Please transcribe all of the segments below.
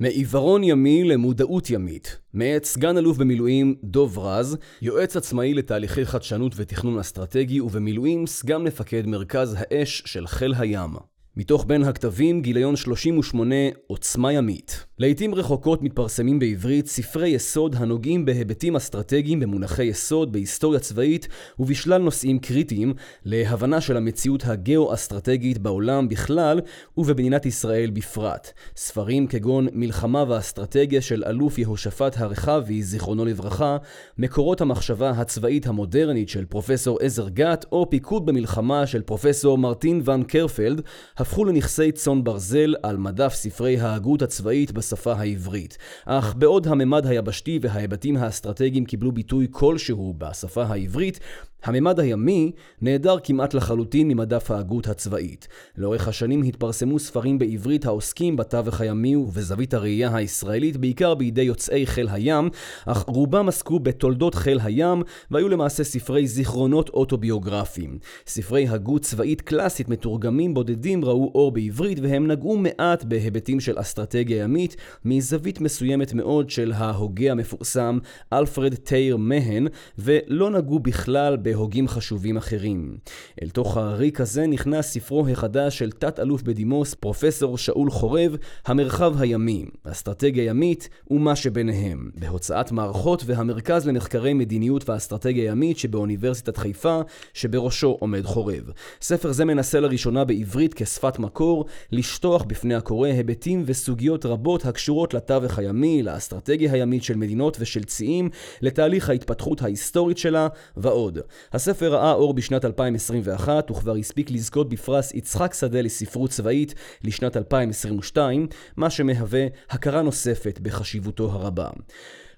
מעיוורון ימי למודעות ימית, מאת סגן אלוף במילואים דוב רז, יועץ עצמאי לתהליכי חדשנות ותכנון אסטרטגי ובמילואים סגן מפקד מרכז האש של חיל הים. מתוך בין הכתבים גיליון 38 עוצמה ימית. לעיתים רחוקות מתפרסמים בעברית ספרי יסוד הנוגעים בהיבטים אסטרטגיים במונחי יסוד בהיסטוריה צבאית ובשלל נושאים קריטיים להבנה של המציאות הגאו-אסטרטגית בעולם בכלל ובמדינת ישראל בפרט. ספרים כגון מלחמה ואסטרטגיה של אלוף יהושפט הרחבי, זיכרונו לברכה, מקורות המחשבה הצבאית המודרנית של פרופסור עזר גת או פיקוד במלחמה של פרופסור מרטין ון קרפלד הפכו לנכסי צאן ברזל על מדף ספרי ההגות הצבאית בשפה העברית. אך בעוד הממד היבשתי וההיבטים האסטרטגיים קיבלו ביטוי כלשהו בשפה העברית, הממד הימי נעדר כמעט לחלוטין ממדף ההגות הצבאית. לאורך השנים התפרסמו ספרים בעברית העוסקים בתווך הימי ובזווית הראייה הישראלית, בעיקר בידי יוצאי חיל הים, אך רובם עסקו בתולדות חיל הים, והיו למעשה ספרי זיכרונות אוטוביוגרפיים. ספרי הגות צבאית קלאסית מתורגמים בודדים ראו אור בעברית, והם נגעו מעט בהיבטים של אסטרטגיה ימית, מזווית מסוימת מאוד של ההוגה המפורסם אלפרד טייר מהן, ולא נגעו בכלל ב... להוגים חשובים אחרים. אל תוך הריק הזה נכנס ספרו החדש של תת-אלוף בדימוס, פרופסור שאול חורב, המרחב הימי, אסטרטגיה ימית ומה שביניהם, בהוצאת מערכות והמרכז למחקרי מדיניות ואסטרטגיה ימית שבאוניברסיטת חיפה, שבראשו עומד חורב. ספר זה מנסה לראשונה בעברית כשפת מקור, לשטוח בפני הקורא היבטים וסוגיות רבות הקשורות לתווך הימי, לאסטרטגיה הימית של מדינות ושל ציים, לתהליך ההתפתחות ההיסטורית שלה ועוד. הספר ראה אור בשנת 2021 וכבר הספיק לזכות בפרס יצחק שדה לספרות צבאית לשנת 2022, מה שמהווה הכרה נוספת בחשיבותו הרבה.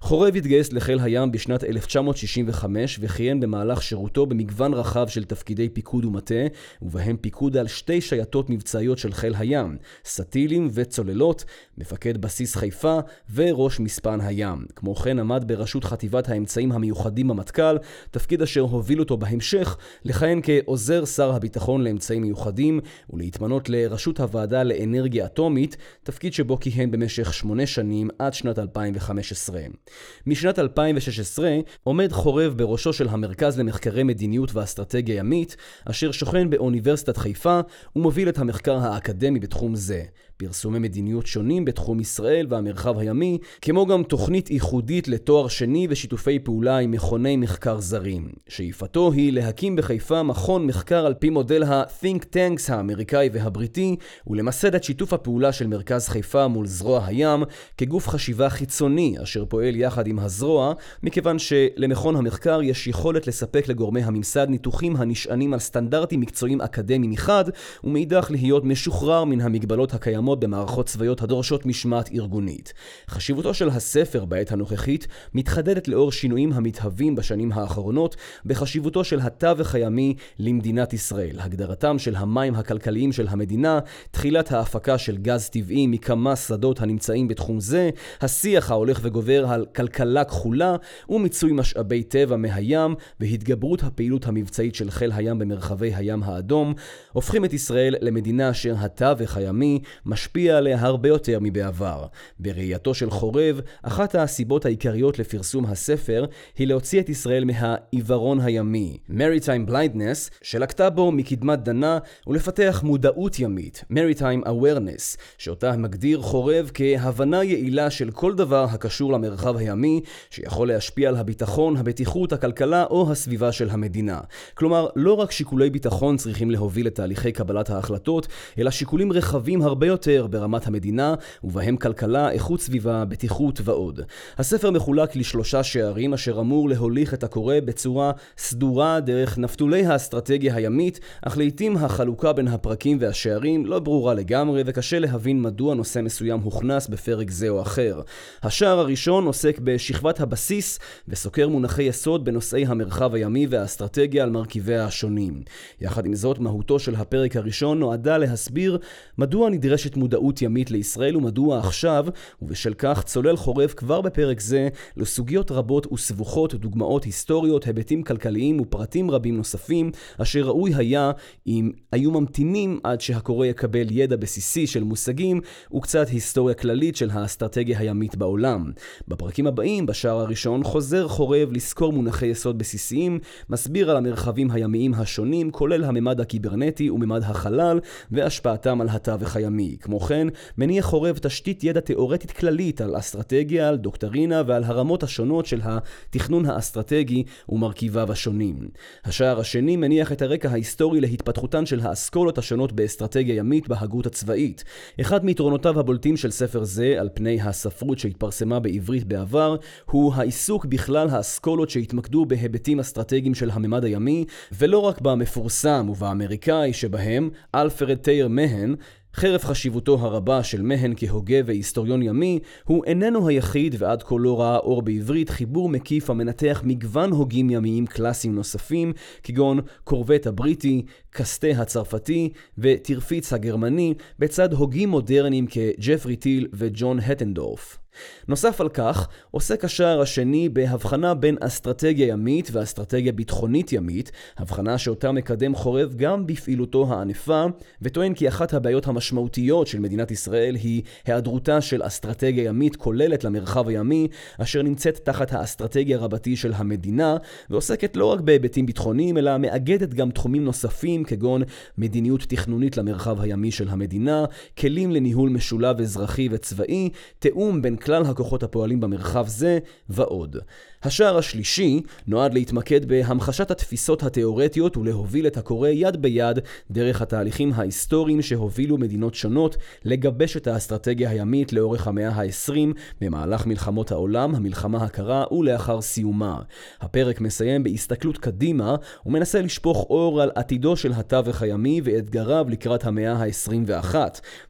חורב התגייס לחיל הים בשנת 1965 וכיהן במהלך שירותו במגוון רחב של תפקידי פיקוד ומטה, ובהם פיקוד על שתי שייטות מבצעיות של חיל הים, סטילים וצוללות, מפקד בסיס חיפה וראש מספן הים. כמו כן עמד בראשות חטיבת האמצעים המיוחדים במטכ"ל, תפקיד אשר הוביל אותו בהמשך לכהן כעוזר שר הביטחון לאמצעים מיוחדים ולהתמנות לראשות הוועדה לאנרגיה אטומית, תפקיד שבו כיהן במשך שמונה שנים עד שנת 2015. משנת 2016 עומד חורב בראשו של המרכז למחקרי מדיניות ואסטרטגיה ימית, אשר שוכן באוניברסיטת חיפה ומוביל את המחקר האקדמי בתחום זה. פרסומי מדיניות שונים בתחום ישראל והמרחב הימי, כמו גם תוכנית ייחודית לתואר שני ושיתופי פעולה עם מכוני מחקר זרים. שאיפתו היא להקים בחיפה מכון מחקר על פי מודל ה-Think Tanks האמריקאי והבריטי, ולמסד את שיתוף הפעולה של מרכז חיפה מול זרוע הים כגוף חשיבה חיצוני אשר פועל יחד עם הזרוע, מכיוון שלמכון המחקר יש יכולת לספק לגורמי הממסד ניתוחים הנשענים על סטנדרטים מקצועיים אקדמיים מחד, ומאידך להיות משוחרר מן המגבלות הקיימות לעמוד במערכות צבאיות הדורשות משמעת ארגונית. חשיבותו של הספר בעת הנוכחית מתחדדת לאור שינויים המתהווים בשנים האחרונות בחשיבותו של התווך הימי למדינת ישראל, הגדרתם של המים הכלכליים של המדינה, תחילת ההפקה של גז טבעי מכמה שדות הנמצאים בתחום זה, השיח ההולך וגובר על כלכלה כחולה ומיצוי משאבי טבע מהים והתגברות הפעילות המבצעית של חיל הים במרחבי הים האדום, הופכים את ישראל למדינה אשר התווך הימי משפיע עליה הרבה יותר מבעבר. בראייתו של חורב, אחת הסיבות העיקריות לפרסום הספר היא להוציא את ישראל מהעיוורון הימי, Maritime Blindness, שלקתה בו מקדמת דנה, ולפתח מודעות ימית, Maritime Awareness, שאותה מגדיר חורב כהבנה יעילה של כל דבר הקשור למרחב הימי, שיכול להשפיע על הביטחון, הבטיחות, הכלכלה או הסביבה של המדינה. כלומר, לא רק שיקולי ביטחון צריכים להוביל לתהליכי קבלת ההחלטות, אלא שיקולים רחבים הרבה יותר יותר ברמת המדינה, ובהם כלכלה, איכות סביבה, בטיחות ועוד. הספר מחולק לשלושה שערים אשר אמור להוליך את הקורא בצורה סדורה דרך נפתולי האסטרטגיה הימית, אך לעיתים החלוקה בין הפרקים והשערים לא ברורה לגמרי וקשה להבין מדוע נושא מסוים הוכנס בפרק זה או אחר. השער הראשון עוסק בשכבת הבסיס וסוקר מונחי יסוד בנושאי המרחב הימי והאסטרטגיה על מרכיביה השונים. יחד עם זאת, מהותו של הפרק הראשון נועדה להסביר מדוע נדרשת מודעות ימית לישראל ומדוע עכשיו, ובשל כך צולל חורב כבר בפרק זה לסוגיות רבות וסבוכות, דוגמאות היסטוריות, היבטים כלכליים ופרטים רבים נוספים, אשר ראוי היה אם היו ממתינים עד שהקורא יקבל ידע בסיסי של מושגים וקצת היסטוריה כללית של האסטרטגיה הימית בעולם. בפרקים הבאים, בשער הראשון, חוזר חורב לסקור מונחי יסוד בסיסיים, מסביר על המרחבים הימיים השונים, כולל הממד הקיברנטי וממד החלל, והשפעתם על התווך הימי. כמו כן, מניח חורב תשתית ידע תאורטית כללית על אסטרטגיה, על דוקטרינה ועל הרמות השונות של התכנון האסטרטגי ומרכיביו השונים. השער השני מניח את הרקע ההיסטורי להתפתחותן של האסכולות השונות באסטרטגיה ימית בהגות הצבאית. אחד מיתרונותיו הבולטים של ספר זה על פני הספרות שהתפרסמה בעברית בעבר, הוא העיסוק בכלל האסכולות שהתמקדו בהיבטים אסטרטגיים של הממד הימי, ולא רק במפורסם ובאמריקאי שבהם, אלפרד טייר מהן, חרף חשיבותו הרבה של מהן כהוגה והיסטוריון ימי, הוא איננו היחיד ועד כה לא ראה אור בעברית חיבור מקיף המנתח מגוון הוגים ימיים קלאסיים נוספים, כגון קורבט הבריטי, קסטה הצרפתי וטירפיץ הגרמני, בצד הוגים מודרניים כג'פרי טיל וג'ון הטנדורף. נוסף על כך, עוסק השער השני בהבחנה בין אסטרטגיה ימית ואסטרטגיה ביטחונית ימית, הבחנה שאותה מקדם חורב גם בפעילותו הענפה, וטוען כי אחת הבעיות המשמעותיות של מדינת ישראל היא היעדרותה של אסטרטגיה ימית כוללת למרחב הימי, אשר נמצאת תחת האסטרטגיה רבתי של המדינה, ועוסקת לא רק בהיבטים ביטחוניים, אלא מאגדת גם תחומים נוספים, כגון מדיניות תכנונית למרחב הימי של המדינה, כלים לניהול משולב אזרחי וצבאי, תיאום בין כלל הכוחות הפועלים במרחב זה, ועוד. השער השלישי נועד להתמקד בהמחשת התפיסות התאורטיות ולהוביל את הקורא יד ביד דרך התהליכים ההיסטוריים שהובילו מדינות שונות לגבש את האסטרטגיה הימית לאורך המאה ה-20 במהלך מלחמות העולם, המלחמה הקרה ולאחר סיומה. הפרק מסיים בהסתכלות קדימה ומנסה לשפוך אור על עתידו של התווך הימי ואתגריו לקראת המאה ה-21.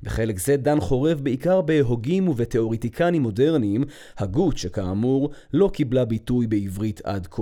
בחלק זה דן חורב בעיקר בהוגים ובתיאוריטיקנים מודרניים, הגות שכאמור לא קיבלה ביטוי בעברית עד כה.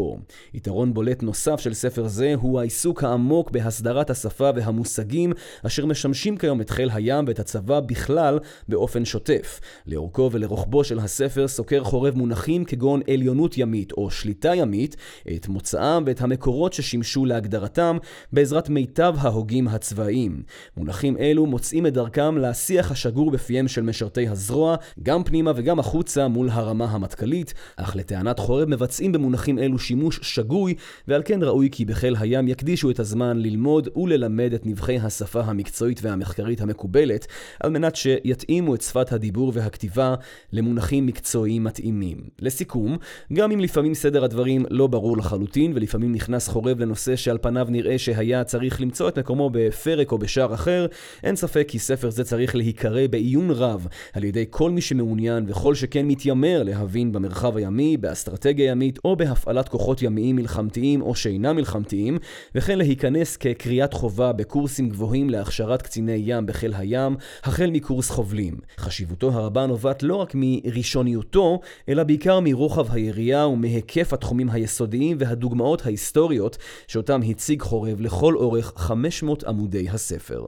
יתרון בולט נוסף של ספר זה הוא העיסוק העמוק בהסדרת השפה והמושגים אשר משמשים כיום את חיל הים ואת הצבא בכלל באופן שוטף. לאורכו ולרוחבו של הספר סוקר חורב מונחים כגון עליונות ימית או שליטה ימית, את מוצאם ואת המקורות ששימשו להגדרתם בעזרת מיטב ההוגים הצבאיים. מונחים אלו מוצאים את דרכם לשיח השגור בפיהם של משרתי הזרוע, גם פנימה וגם החוצה מול הרמה המטכ"לית, אך לטענת חורב מבצעים במונחים אלו שימוש שגוי, ועל כן ראוי כי בחיל הים יקדישו את הזמן ללמוד וללמד את נבחי השפה המקצועית והמחקרית המקובלת, על מנת שיתאימו את שפת הדיבור והכתיבה למונחים מקצועיים מתאימים. לסיכום, גם אם לפעמים סדר הדברים לא ברור לחלוטין, ולפעמים נכנס חורב לנושא שעל פניו נראה שהיה צריך למצוא את מקומו בפרק או בשער אחר, אין ספק כי ספר זה צריך להיקרא בעיון רב על ידי כל מי שמעוניין וכל שכן מתיימר להבין במרחב הימי, באסטרטגיה באסטרטגיה ימית או בהפעלת כוחות ימיים מלחמתיים או שאינם מלחמתיים, וכן להיכנס כקריאת חובה בקורסים גבוהים להכשרת קציני ים בחיל הים, החל מקורס חובלים. חשיבותו הרבה נובעת לא רק מראשוניותו, אלא בעיקר מרוחב היריעה ומהיקף התחומים היסודיים והדוגמאות ההיסטוריות שאותם הציג חורב לכל אורך 500 עמודי הספר.